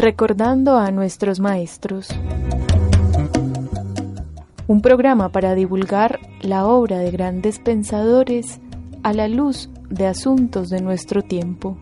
Recordando a nuestros maestros. Un programa para divulgar la obra de grandes pensadores a la luz de asuntos de nuestro tiempo.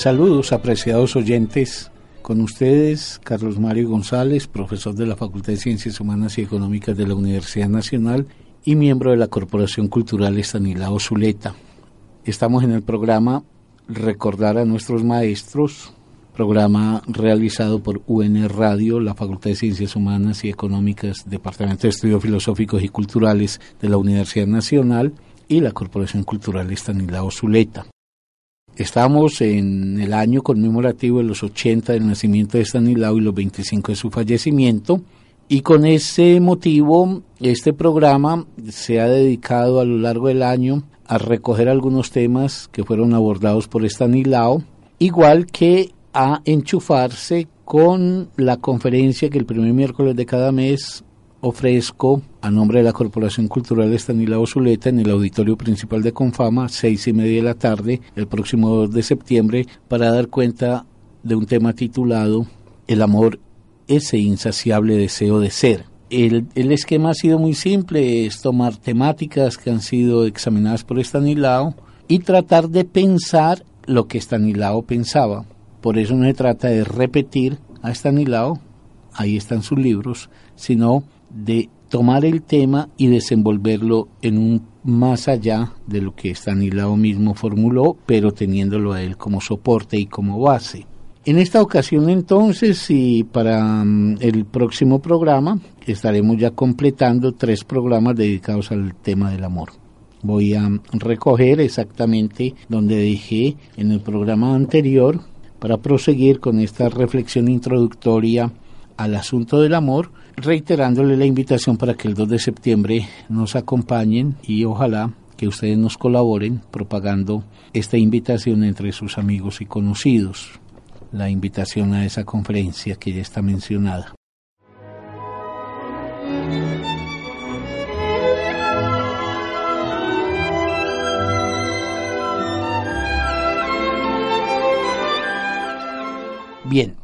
Saludos, apreciados oyentes. Con ustedes, Carlos Mario González, profesor de la Facultad de Ciencias Humanas y Económicas de la Universidad Nacional y miembro de la Corporación Cultural Estanilao Zuleta. Estamos en el programa Recordar a nuestros maestros, programa realizado por UN Radio, la Facultad de Ciencias Humanas y Económicas, Departamento de Estudios Filosóficos y Culturales de la Universidad Nacional y la Corporación Cultural Estanilao Zuleta. Estamos en el año conmemorativo de los 80 del nacimiento de Stanislao y los 25 de su fallecimiento. Y con ese motivo, este programa se ha dedicado a lo largo del año a recoger algunos temas que fueron abordados por Stanislao, igual que a enchufarse con la conferencia que el primer miércoles de cada mes ofrezco a nombre de la Corporación Cultural Estanislao Zuleta en el auditorio principal de Confama, seis y media de la tarde, el próximo 2 de septiembre, para dar cuenta de un tema titulado El amor, ese insaciable deseo de ser. El, el, esquema ha sido muy simple, es tomar temáticas que han sido examinadas por Estanislao y tratar de pensar lo que Estanislao pensaba. Por eso no se trata de repetir a Estanislao, ahí están sus libros, sino de tomar el tema y desenvolverlo en un más allá de lo que Stanislao mismo formuló, pero teniéndolo a él como soporte y como base. En esta ocasión entonces y para mm, el próximo programa estaremos ya completando tres programas dedicados al tema del amor. Voy a recoger exactamente donde dejé en el programa anterior para proseguir con esta reflexión introductoria al asunto del amor reiterándole la invitación para que el 2 de septiembre nos acompañen y ojalá que ustedes nos colaboren propagando esta invitación entre sus amigos y conocidos, la invitación a esa conferencia que ya está mencionada. Bien,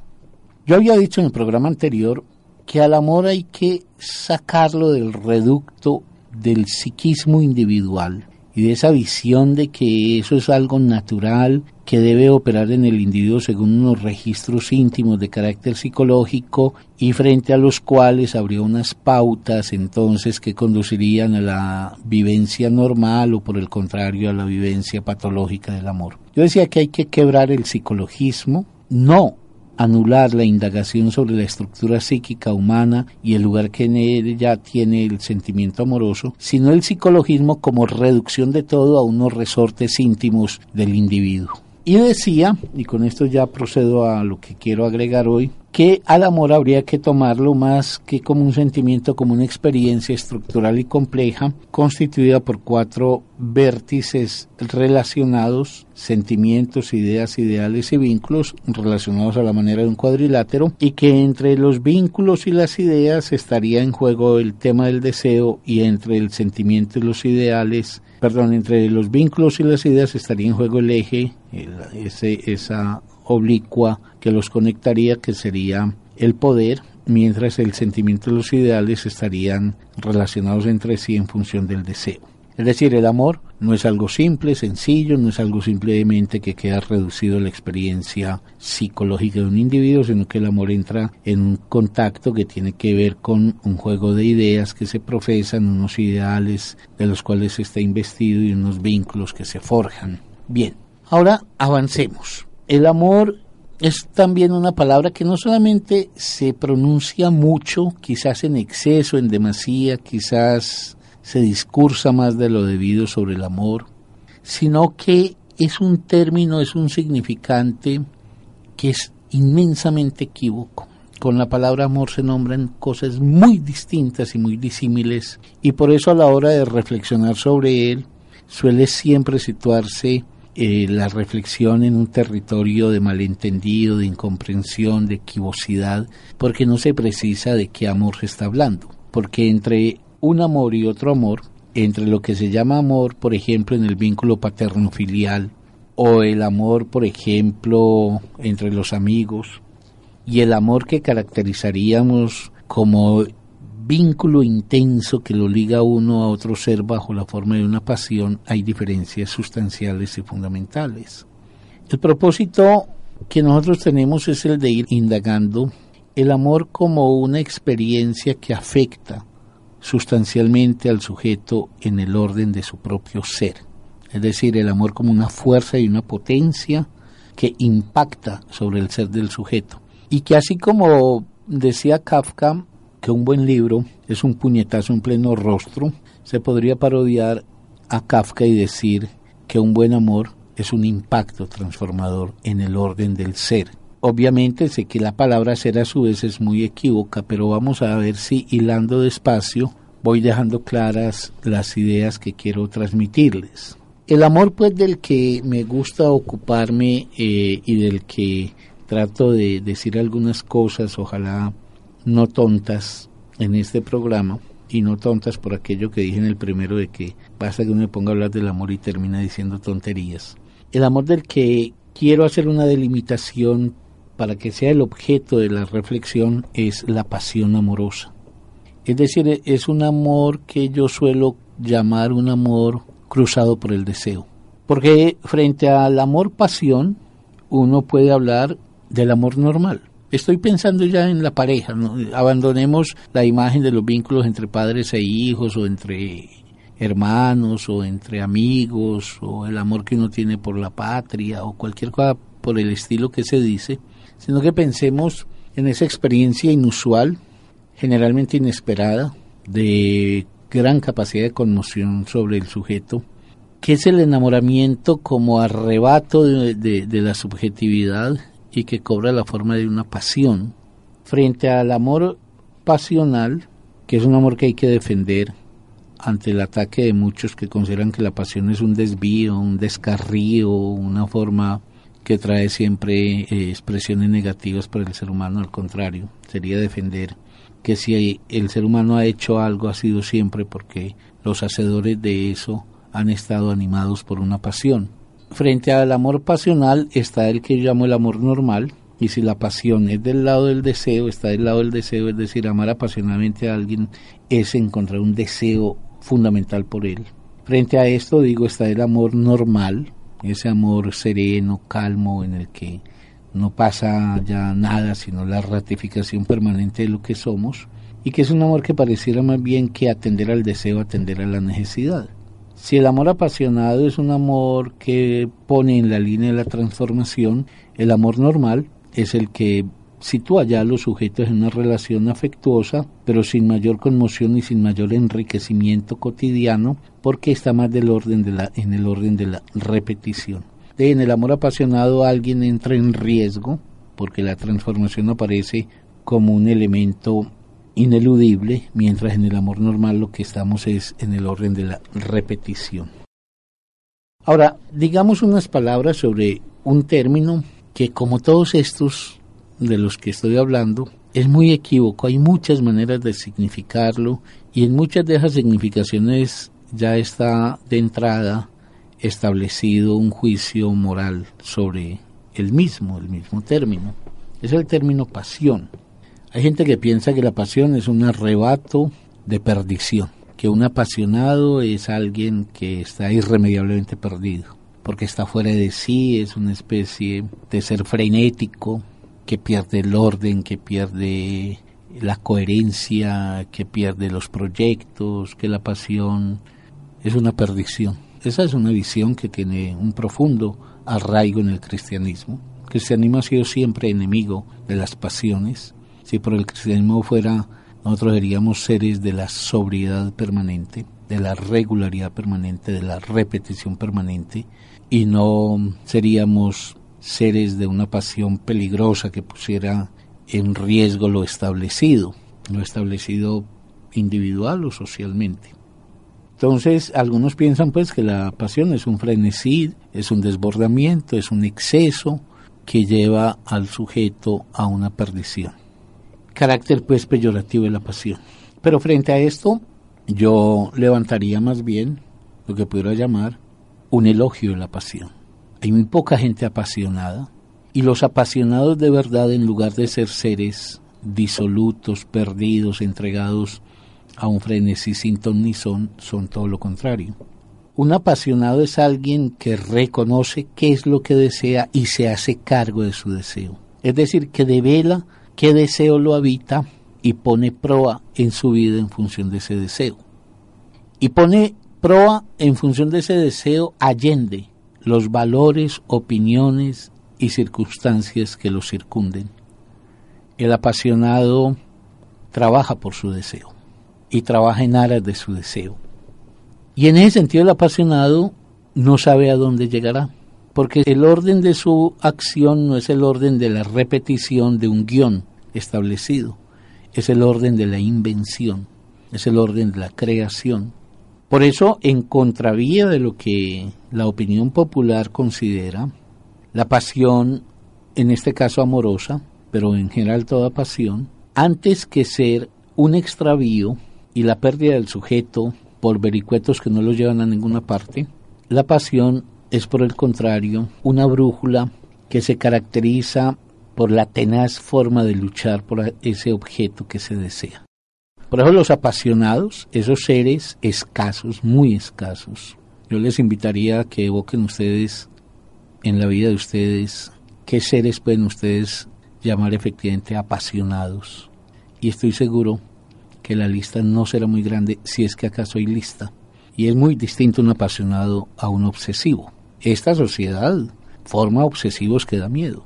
yo había dicho en el programa anterior que al amor hay que sacarlo del reducto del psiquismo individual y de esa visión de que eso es algo natural que debe operar en el individuo según unos registros íntimos de carácter psicológico y frente a los cuales habría unas pautas entonces que conducirían a la vivencia normal o por el contrario a la vivencia patológica del amor. Yo decía que hay que quebrar el psicologismo, no anular la indagación sobre la estructura psíquica humana y el lugar que en ella tiene el sentimiento amoroso, sino el psicologismo como reducción de todo a unos resortes íntimos del individuo. Y decía, y con esto ya procedo a lo que quiero agregar hoy, que al amor habría que tomarlo más que como un sentimiento, como una experiencia estructural y compleja, constituida por cuatro vértices relacionados, sentimientos, ideas, ideales y vínculos relacionados a la manera de un cuadrilátero, y que entre los vínculos y las ideas estaría en juego el tema del deseo y entre el sentimiento y los ideales perdón, entre los vínculos y las ideas estaría en juego el eje, ese, esa oblicua que los conectaría, que sería el poder, mientras el sentimiento y los ideales estarían relacionados entre sí en función del deseo. Es decir, el amor no es algo simple, sencillo, no es algo simplemente que queda reducido a la experiencia psicológica de un individuo, sino que el amor entra en un contacto que tiene que ver con un juego de ideas que se profesan, unos ideales de los cuales se está investido y unos vínculos que se forjan. Bien, ahora avancemos. El amor es también una palabra que no solamente se pronuncia mucho, quizás en exceso, en demasía, quizás se discursa más de lo debido sobre el amor, sino que es un término, es un significante que es inmensamente equívoco. Con la palabra amor se nombran cosas muy distintas y muy disímiles y por eso a la hora de reflexionar sobre él suele siempre situarse eh, la reflexión en un territorio de malentendido, de incomprensión, de equivocidad, porque no se precisa de qué amor se está hablando. Porque entre un amor y otro amor, entre lo que se llama amor, por ejemplo, en el vínculo paterno-filial, o el amor, por ejemplo, entre los amigos, y el amor que caracterizaríamos como vínculo intenso que lo liga uno a otro ser bajo la forma de una pasión, hay diferencias sustanciales y fundamentales. El propósito que nosotros tenemos es el de ir indagando el amor como una experiencia que afecta sustancialmente al sujeto en el orden de su propio ser. Es decir, el amor como una fuerza y una potencia que impacta sobre el ser del sujeto. Y que así como decía Kafka, que un buen libro es un puñetazo en pleno rostro, se podría parodiar a Kafka y decir que un buen amor es un impacto transformador en el orden del ser. Obviamente sé que la palabra ser a su vez es muy equívoca, pero vamos a ver si hilando despacio voy dejando claras las ideas que quiero transmitirles. El amor pues del que me gusta ocuparme eh, y del que trato de decir algunas cosas, ojalá no tontas en este programa y no tontas por aquello que dije en el primero de que basta que uno me ponga a hablar del amor y termina diciendo tonterías. El amor del que quiero hacer una delimitación para que sea el objeto de la reflexión es la pasión amorosa. Es decir, es un amor que yo suelo llamar un amor cruzado por el deseo. Porque frente al amor pasión, uno puede hablar del amor normal Estoy pensando ya en la pareja, abandonemos la imagen de los vínculos entre padres e hijos o entre hermanos o entre amigos o el amor que uno tiene por la patria o cualquier cosa por el estilo que se dice, sino que pensemos en esa experiencia inusual, generalmente inesperada, de gran capacidad de conmoción sobre el sujeto, que es el enamoramiento como arrebato de, de la subjetividad y que cobra la forma de una pasión frente al amor pasional, que es un amor que hay que defender ante el ataque de muchos que consideran que la pasión es un desvío, un descarrío, una forma que trae siempre eh, expresiones negativas para el ser humano, al contrario, sería defender que si el ser humano ha hecho algo ha sido siempre porque los hacedores de eso han estado animados por una pasión. Frente al amor pasional está el que yo llamo el amor normal, y si la pasión es del lado del deseo, está del lado del deseo, es decir, amar apasionadamente a alguien es encontrar un deseo fundamental por él. Frente a esto, digo, está el amor normal, ese amor sereno, calmo, en el que no pasa ya nada, sino la ratificación permanente de lo que somos, y que es un amor que pareciera más bien que atender al deseo, atender a la necesidad. Si el amor apasionado es un amor que pone en la línea de la transformación, el amor normal es el que sitúa ya a los sujetos en una relación afectuosa, pero sin mayor conmoción y sin mayor enriquecimiento cotidiano, porque está más del orden de la, en el orden de la repetición. en el amor apasionado alguien entra en riesgo, porque la transformación aparece como un elemento ineludible, mientras en el amor normal lo que estamos es en el orden de la repetición. Ahora, digamos unas palabras sobre un término que como todos estos de los que estoy hablando, es muy equívoco, hay muchas maneras de significarlo y en muchas de esas significaciones ya está de entrada establecido un juicio moral sobre el mismo, el mismo término. Es el término pasión. Hay gente que piensa que la pasión es un arrebato de perdición, que un apasionado es alguien que está irremediablemente perdido, porque está fuera de sí, es una especie de ser frenético, que pierde el orden, que pierde la coherencia, que pierde los proyectos, que la pasión es una perdición. Esa es una visión que tiene un profundo arraigo en el cristianismo. El cristianismo ha sido siempre enemigo de las pasiones. Si por el cristianismo fuera, nosotros seríamos seres de la sobriedad permanente, de la regularidad permanente, de la repetición permanente, y no seríamos seres de una pasión peligrosa que pusiera en riesgo lo establecido, lo establecido individual o socialmente. Entonces, algunos piensan pues que la pasión es un frenesí, es un desbordamiento, es un exceso que lleva al sujeto a una perdición. Carácter pues peyorativo de la pasión. Pero frente a esto, yo levantaría más bien lo que pudiera llamar un elogio de la pasión. Hay muy poca gente apasionada y los apasionados de verdad en lugar de ser seres disolutos, perdidos, entregados a un frenesí sin ton ni son, son todo lo contrario. Un apasionado es alguien que reconoce qué es lo que desea y se hace cargo de su deseo. Es decir, que devela qué deseo lo habita y pone proa en su vida en función de ese deseo. Y pone proa en función de ese deseo allende los valores, opiniones y circunstancias que lo circunden. El apasionado trabaja por su deseo y trabaja en aras de su deseo. Y en ese sentido el apasionado no sabe a dónde llegará, porque el orden de su acción no es el orden de la repetición de un guion establecido, es el orden de la invención, es el orden de la creación. Por eso, en contravía de lo que la opinión popular considera, la pasión, en este caso amorosa, pero en general toda pasión, antes que ser un extravío, y la pérdida del sujeto por vericuetos que no lo llevan a ninguna parte, la pasión es por el contrario una brújula que se caracteriza por la tenaz forma de luchar por ese objeto que se desea. Por eso los apasionados, esos seres escasos, muy escasos, yo les invitaría a que evoquen ustedes en la vida de ustedes qué seres pueden ustedes llamar efectivamente apasionados. Y estoy seguro que la lista no será muy grande si es que acaso hay lista. Y es muy distinto un apasionado a un obsesivo. Esta sociedad forma obsesivos que da miedo.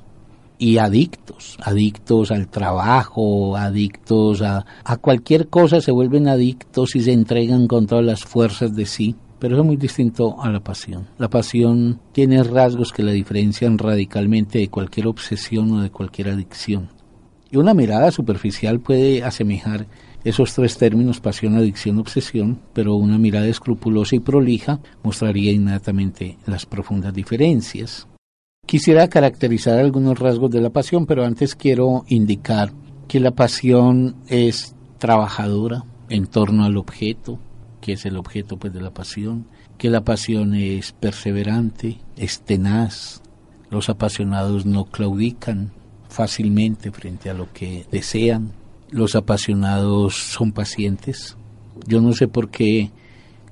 Y adictos, adictos al trabajo, adictos a, cualquier cosa, se vuelven adictos y se entregan con todas las fuerzas de sí. Pero es muy distinto a la pasión. La pasión tiene rasgos que la diferencian radicalmente de cualquier obsesión o de cualquier adicción. Y una mirada superficial puede asemejar esos tres términos, pasión, adicción, obsesión, pero una mirada escrupulosa y prolija mostraría inmediatamente las profundas diferencias. Quisiera caracterizar algunos rasgos de la pasión, pero antes quiero indicar que la pasión es trabajadora en torno al objeto, que es el objeto pues de la pasión, que la pasión es perseverante, es tenaz, los apasionados no claudican fácilmente frente a lo que desean, los apasionados son pacientes. Yo no sé por qué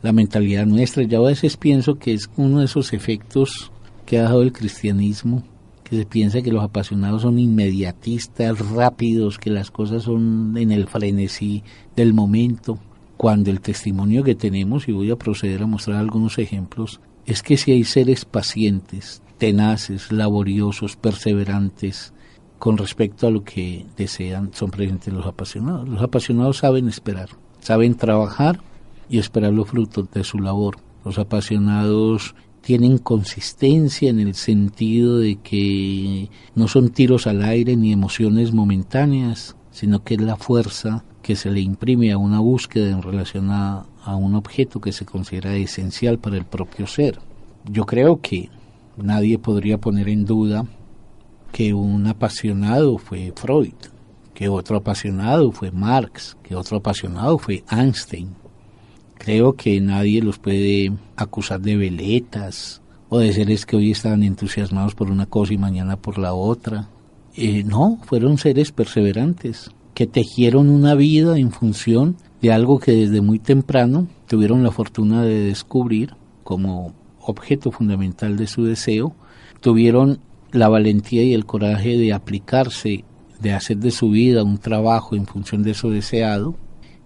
la mentalidad nuestra, yo a veces pienso que es uno de esos efectos que ha dado el cristianismo, que se piensa que los apasionados son inmediatistas, rápidos, que las cosas son en el frenesí del momento, cuando el testimonio que tenemos, y voy a proceder a mostrar algunos ejemplos, es que si hay seres pacientes, tenaces, laboriosos, perseverantes, con respecto a lo que desean son presentes los apasionados. Los apasionados saben esperar, saben trabajar y esperar los frutos de su labor. Los apasionados tienen consistencia en el sentido de que no son tiros al aire ni emociones momentáneas, sino que es la fuerza que se le imprime a una búsqueda en relación a, a un objeto que se considera esencial para el propio ser. Yo creo que nadie podría poner en duda que un apasionado fue Freud, que otro apasionado fue Marx, que otro apasionado fue Einstein. Creo que nadie los puede acusar de veletas o de seres que hoy estaban entusiasmados por una cosa y mañana por la otra. Eh, no, fueron seres perseverantes que tejieron una vida en función de algo que desde muy temprano tuvieron la fortuna de descubrir como objeto fundamental de su deseo, tuvieron la valentía y el coraje de aplicarse, de hacer de su vida un trabajo en función de su deseado,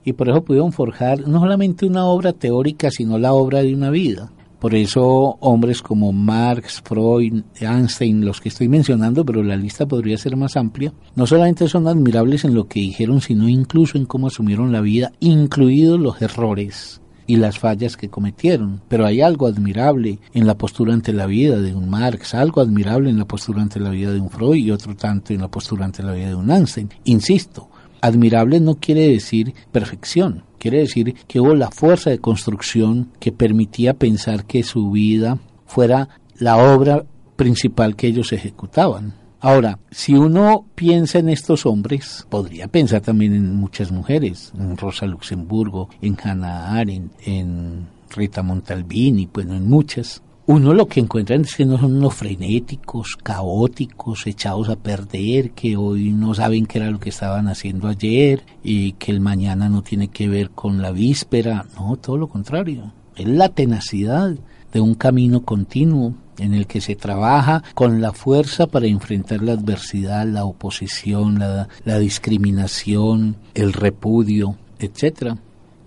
y por eso pudieron forjar no solamente una obra teórica, sino la obra de una vida. Por eso hombres como Marx, Freud, Einstein, los que estoy mencionando, pero la lista podría ser más amplia, no solamente son admirables en lo que dijeron, sino incluso en cómo asumieron la vida, incluidos los errores y las fallas que cometieron. Pero hay algo admirable en la postura ante la vida de un Marx, algo admirable en la postura ante la vida de un Freud y otro tanto en la postura ante la vida de un Einstein. Insisto, admirable no quiere decir perfección, quiere decir que hubo la fuerza de construcción que permitía pensar que su vida fuera la obra principal que ellos ejecutaban. Ahora, si uno piensa en estos hombres, podría pensar también en muchas mujeres, en Rosa Luxemburgo, en Hannah Arendt, en Rita Montalbini, bueno, en muchas. Uno lo que encuentra es que no son unos frenéticos, caóticos, echados a perder, que hoy no saben qué era lo que estaban haciendo ayer y que el mañana no tiene que ver con la víspera. No, todo lo contrario. Es la tenacidad de un camino continuo en el que se trabaja con la fuerza para enfrentar la adversidad, la oposición, la, discriminación, el repudio, etc.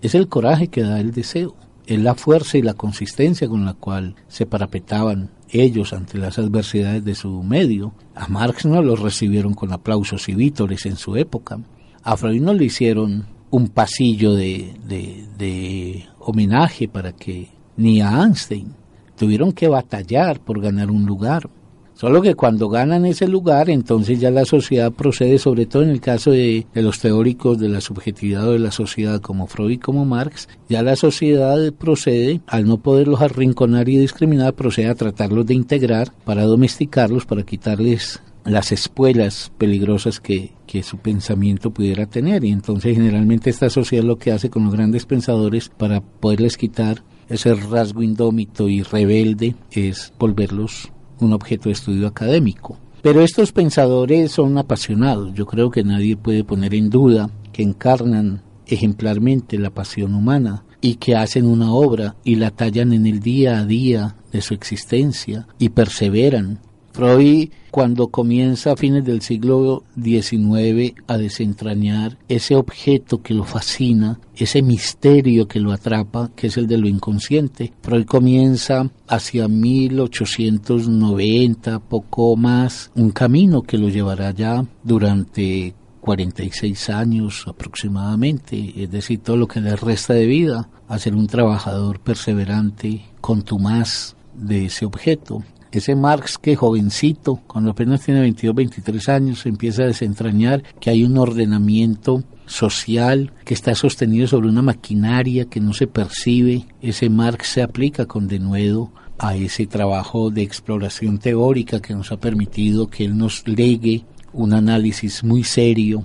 Es el coraje que da el deseo, es la fuerza y la consistencia con la cual se parapetaban ellos ante las adversidades de su medio. A Marx no los recibieron con aplausos y vítores en su época. A Freud no le hicieron un pasillo de, de homenaje para que ni a Einstein tuvieron que batallar por ganar un lugar. Solo que cuando ganan ese lugar, entonces ya la sociedad procede, sobre todo en el caso de, los teóricos de la subjetividad o de la sociedad como Freud y como Marx, ya la sociedad procede, al no poderlos arrinconar y discriminar, procede a tratarlos de integrar para domesticarlos, para quitarles las espuelas peligrosas que, que su pensamiento pudiera tener. Y entonces generalmente esta sociedad lo que hace con los grandes pensadores para poderles quitar ese rasgo indómito y rebelde es volverlos un objeto de estudio académico. Pero estos pensadores son apasionados. Yo creo que nadie puede poner en duda que encarnan ejemplarmente la pasión humana y que hacen una obra y la tallan en el día a día de su existencia y perseveran Freud, cuando comienza a fines del siglo XIX a desentrañar ese objeto que lo fascina, ese misterio que lo atrapa, que es el de lo inconsciente, Freud comienza hacia 1890, poco más, un camino que lo llevará ya durante 46 años aproximadamente, es decir, todo lo que le resta de vida, a ser un trabajador perseverante, contumaz de ese objeto ese Marx que jovencito, cuando apenas tiene 22, 23 años, empieza a desentrañar que hay un ordenamiento social que está sostenido sobre una maquinaria que no se percibe, ese Marx se aplica con denuedo a ese trabajo de exploración teórica que nos ha permitido que él nos legue un análisis muy serio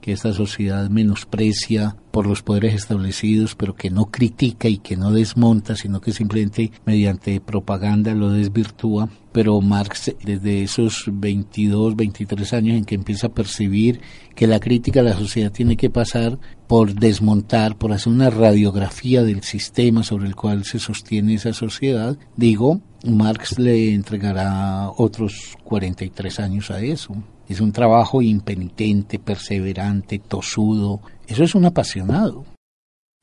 que esta sociedad menosprecia por los poderes establecidos, pero que no critica y que no desmonta, sino que simplemente mediante propaganda lo desvirtúa. Pero Marx, desde esos 22, 23 años en que empieza a percibir que la crítica a la sociedad tiene que pasar por desmontar, por hacer una radiografía del sistema sobre el cual se sostiene esa sociedad, digo, Marx le entregará otros 43 años a eso. Es un trabajo impenitente, perseverante, tosudo. Eso es un apasionado.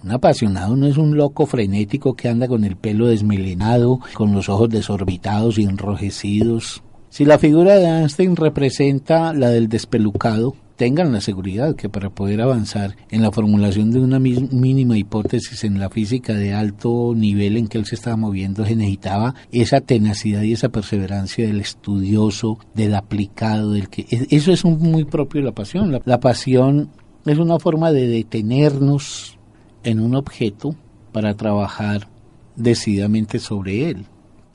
Un apasionado no es un loco frenético que anda con el pelo desmelenado, con los ojos desorbitados y enrojecidos. Si la figura de Einstein representa la del despelucado, tengan la seguridad que para poder avanzar en la formulación de una mínima hipótesis en la física de alto nivel en que él se estaba moviendo, se necesitaba esa tenacidad y esa perseverancia del estudioso, del aplicado, del que e-, eso es muy propio de la pasión. La, la pasión es una forma de detenernos en un objeto para trabajar decididamente sobre él.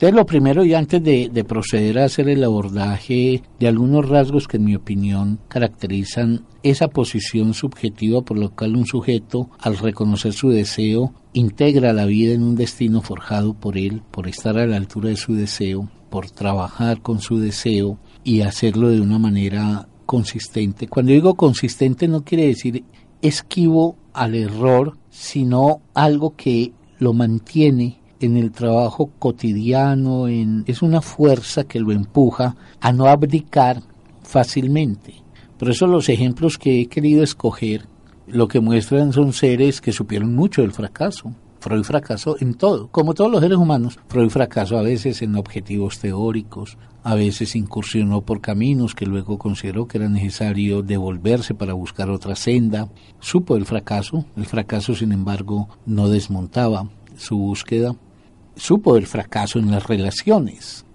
Entonces, lo primero, y antes de, proceder a hacer el abordaje de algunos rasgos que en mi opinión caracterizan esa posición subjetiva por lo cual un sujeto, al reconocer su deseo, integra la vida en un destino forjado por él, por estar a la altura de su deseo, por trabajar con su deseo y hacerlo de una manera consistente. Cuando digo consistente no quiere decir esquivo al error, sino algo que lo mantiene en el trabajo cotidiano, en, es una fuerza que lo empuja a no abdicar fácilmente. Por eso los ejemplos que he querido escoger lo que muestran son seres que supieron mucho del fracaso. Freud fracasó en todo, como todos los seres humanos. Freud fracasó a veces en objetivos teóricos, a veces incursionó por caminos que luego consideró que era necesario devolverse para buscar otra senda. Supo el fracaso, el fracaso sin embargo no desmontaba su búsqueda. Supo el fracaso en las relaciones.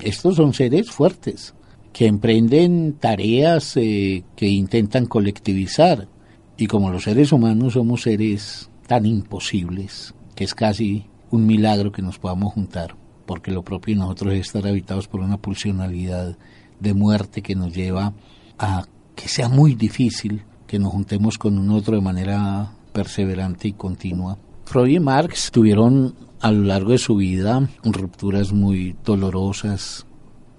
Estos son seres fuertes que emprenden tareas eh, que intentan colectivizar, y como los seres humanos somos seres tan imposibles que es casi un milagro que nos podamos juntar, porque lo propio de nosotros es estar habitados por una pulsionalidad de muerte que nos lleva a que sea muy difícil que nos juntemos con un otro de manera perseverante y continua. Freud y Marx tuvieron a lo largo de su vida rupturas muy dolorosas.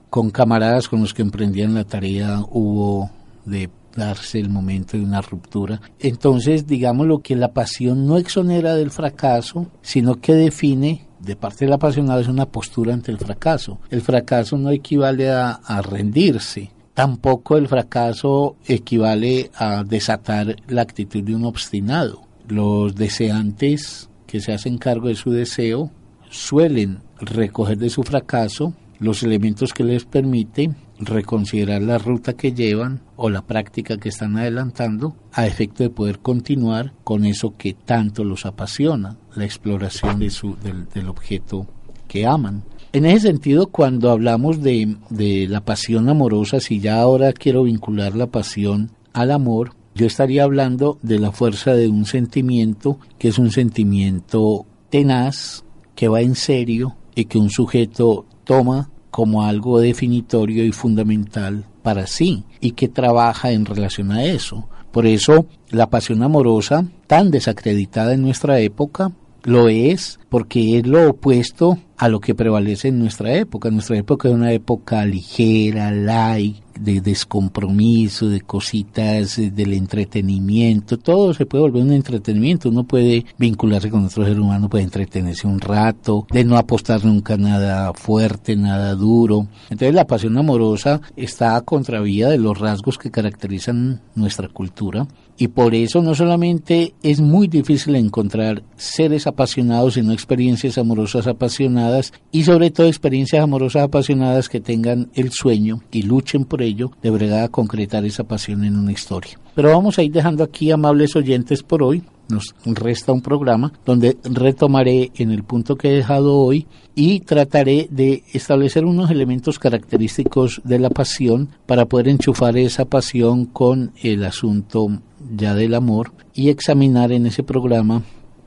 Con camaradas con los que emprendían la tarea hubo de darse el momento de una ruptura. Entonces, digamos lo que la pasión no exonera del fracaso, sino que define de parte del apasionado es una postura ante el fracaso. El fracaso no equivale a, a rendirse, tampoco el fracaso equivale a desatar la actitud de un obstinado. Los deseantes que se hacen cargo de su deseo suelen recoger de su fracaso los elementos que les permiten reconsiderar la ruta que llevan o la práctica que están adelantando a efecto de poder continuar con eso que tanto los apasiona, la exploración de su, del, objeto que aman. En ese sentido, cuando hablamos de, de la pasión amorosa, si ya ahora quiero vincular la pasión al amor, yo estaría hablando de la fuerza de un sentimiento que es un sentimiento tenaz, que va en serio y que un sujeto toma como algo definitorio y fundamental para sí y que trabaja en relación a eso. Por eso la pasión amorosa, tan desacreditada en nuestra época, lo es porque es lo opuesto a lo que prevalece en nuestra época. Nuestra época es una época ligera, light, de descompromiso, de cositas eh, del entretenimiento. Todo se puede volver un entretenimiento. Uno puede vincularse con otro ser humano, puede entretenerse un rato, de no apostar nunca nada fuerte, nada duro. Entonces la pasión amorosa está a contravía de los rasgos que caracterizan nuestra cultura y por eso no solamente es muy difícil encontrar seres apasionados, sino experiencias amorosas apasionadas y sobre todo experiencias amorosas apasionadas que tengan el sueño y luchen por ello de verdad a concretar esa pasión en una historia. Pero vamos a ir dejando aquí, amables oyentes, por hoy. Nos resta un programa donde retomaré en el punto que he dejado hoy y trataré de establecer unos elementos característicos de la pasión para poder enchufar esa pasión con el asunto ya del amor y examinar en ese programa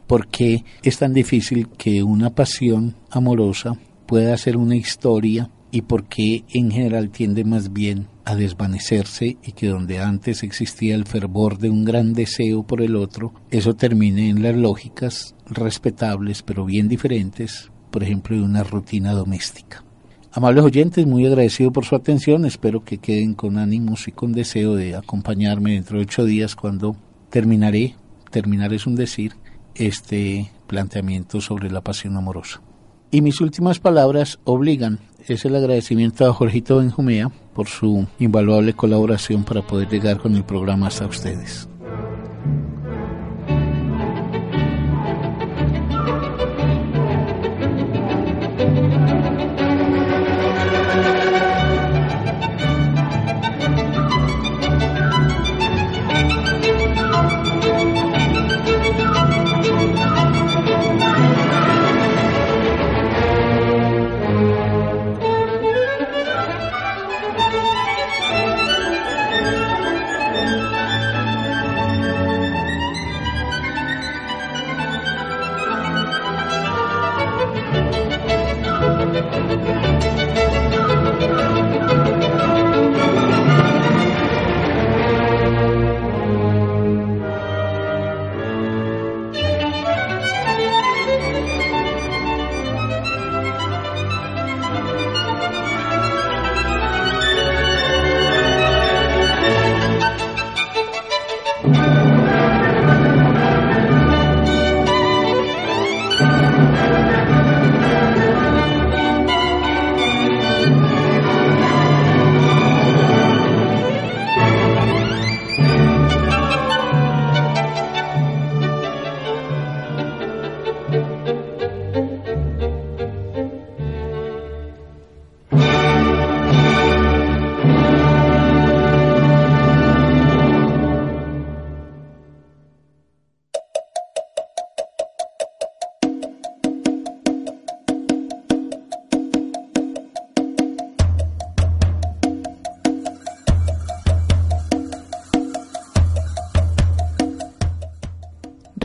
por qué es tan difícil que una pasión amorosa pueda ser una historia y por qué en general tiende más bien a desvanecerse y que donde antes existía el fervor de un gran deseo por el otro, eso termine en las lógicas respetables pero bien diferentes, por ejemplo, de una rutina doméstica. Amables oyentes, muy agradecido por su atención. Espero que queden con ánimos y con deseo de acompañarme dentro de ocho días cuando terminaré, terminar es un decir, este planteamiento sobre la pasión amorosa. Y mis últimas palabras obligan, es el agradecimiento a Jorgito Benjumea por su invaluable colaboración para poder llegar con el programa hasta ustedes.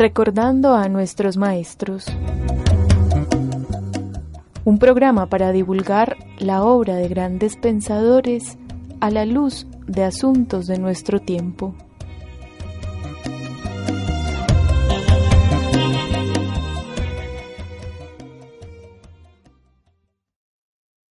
Recordando a nuestros maestros. Un programa para divulgar la obra de grandes pensadores a la luz de asuntos de nuestro tiempo.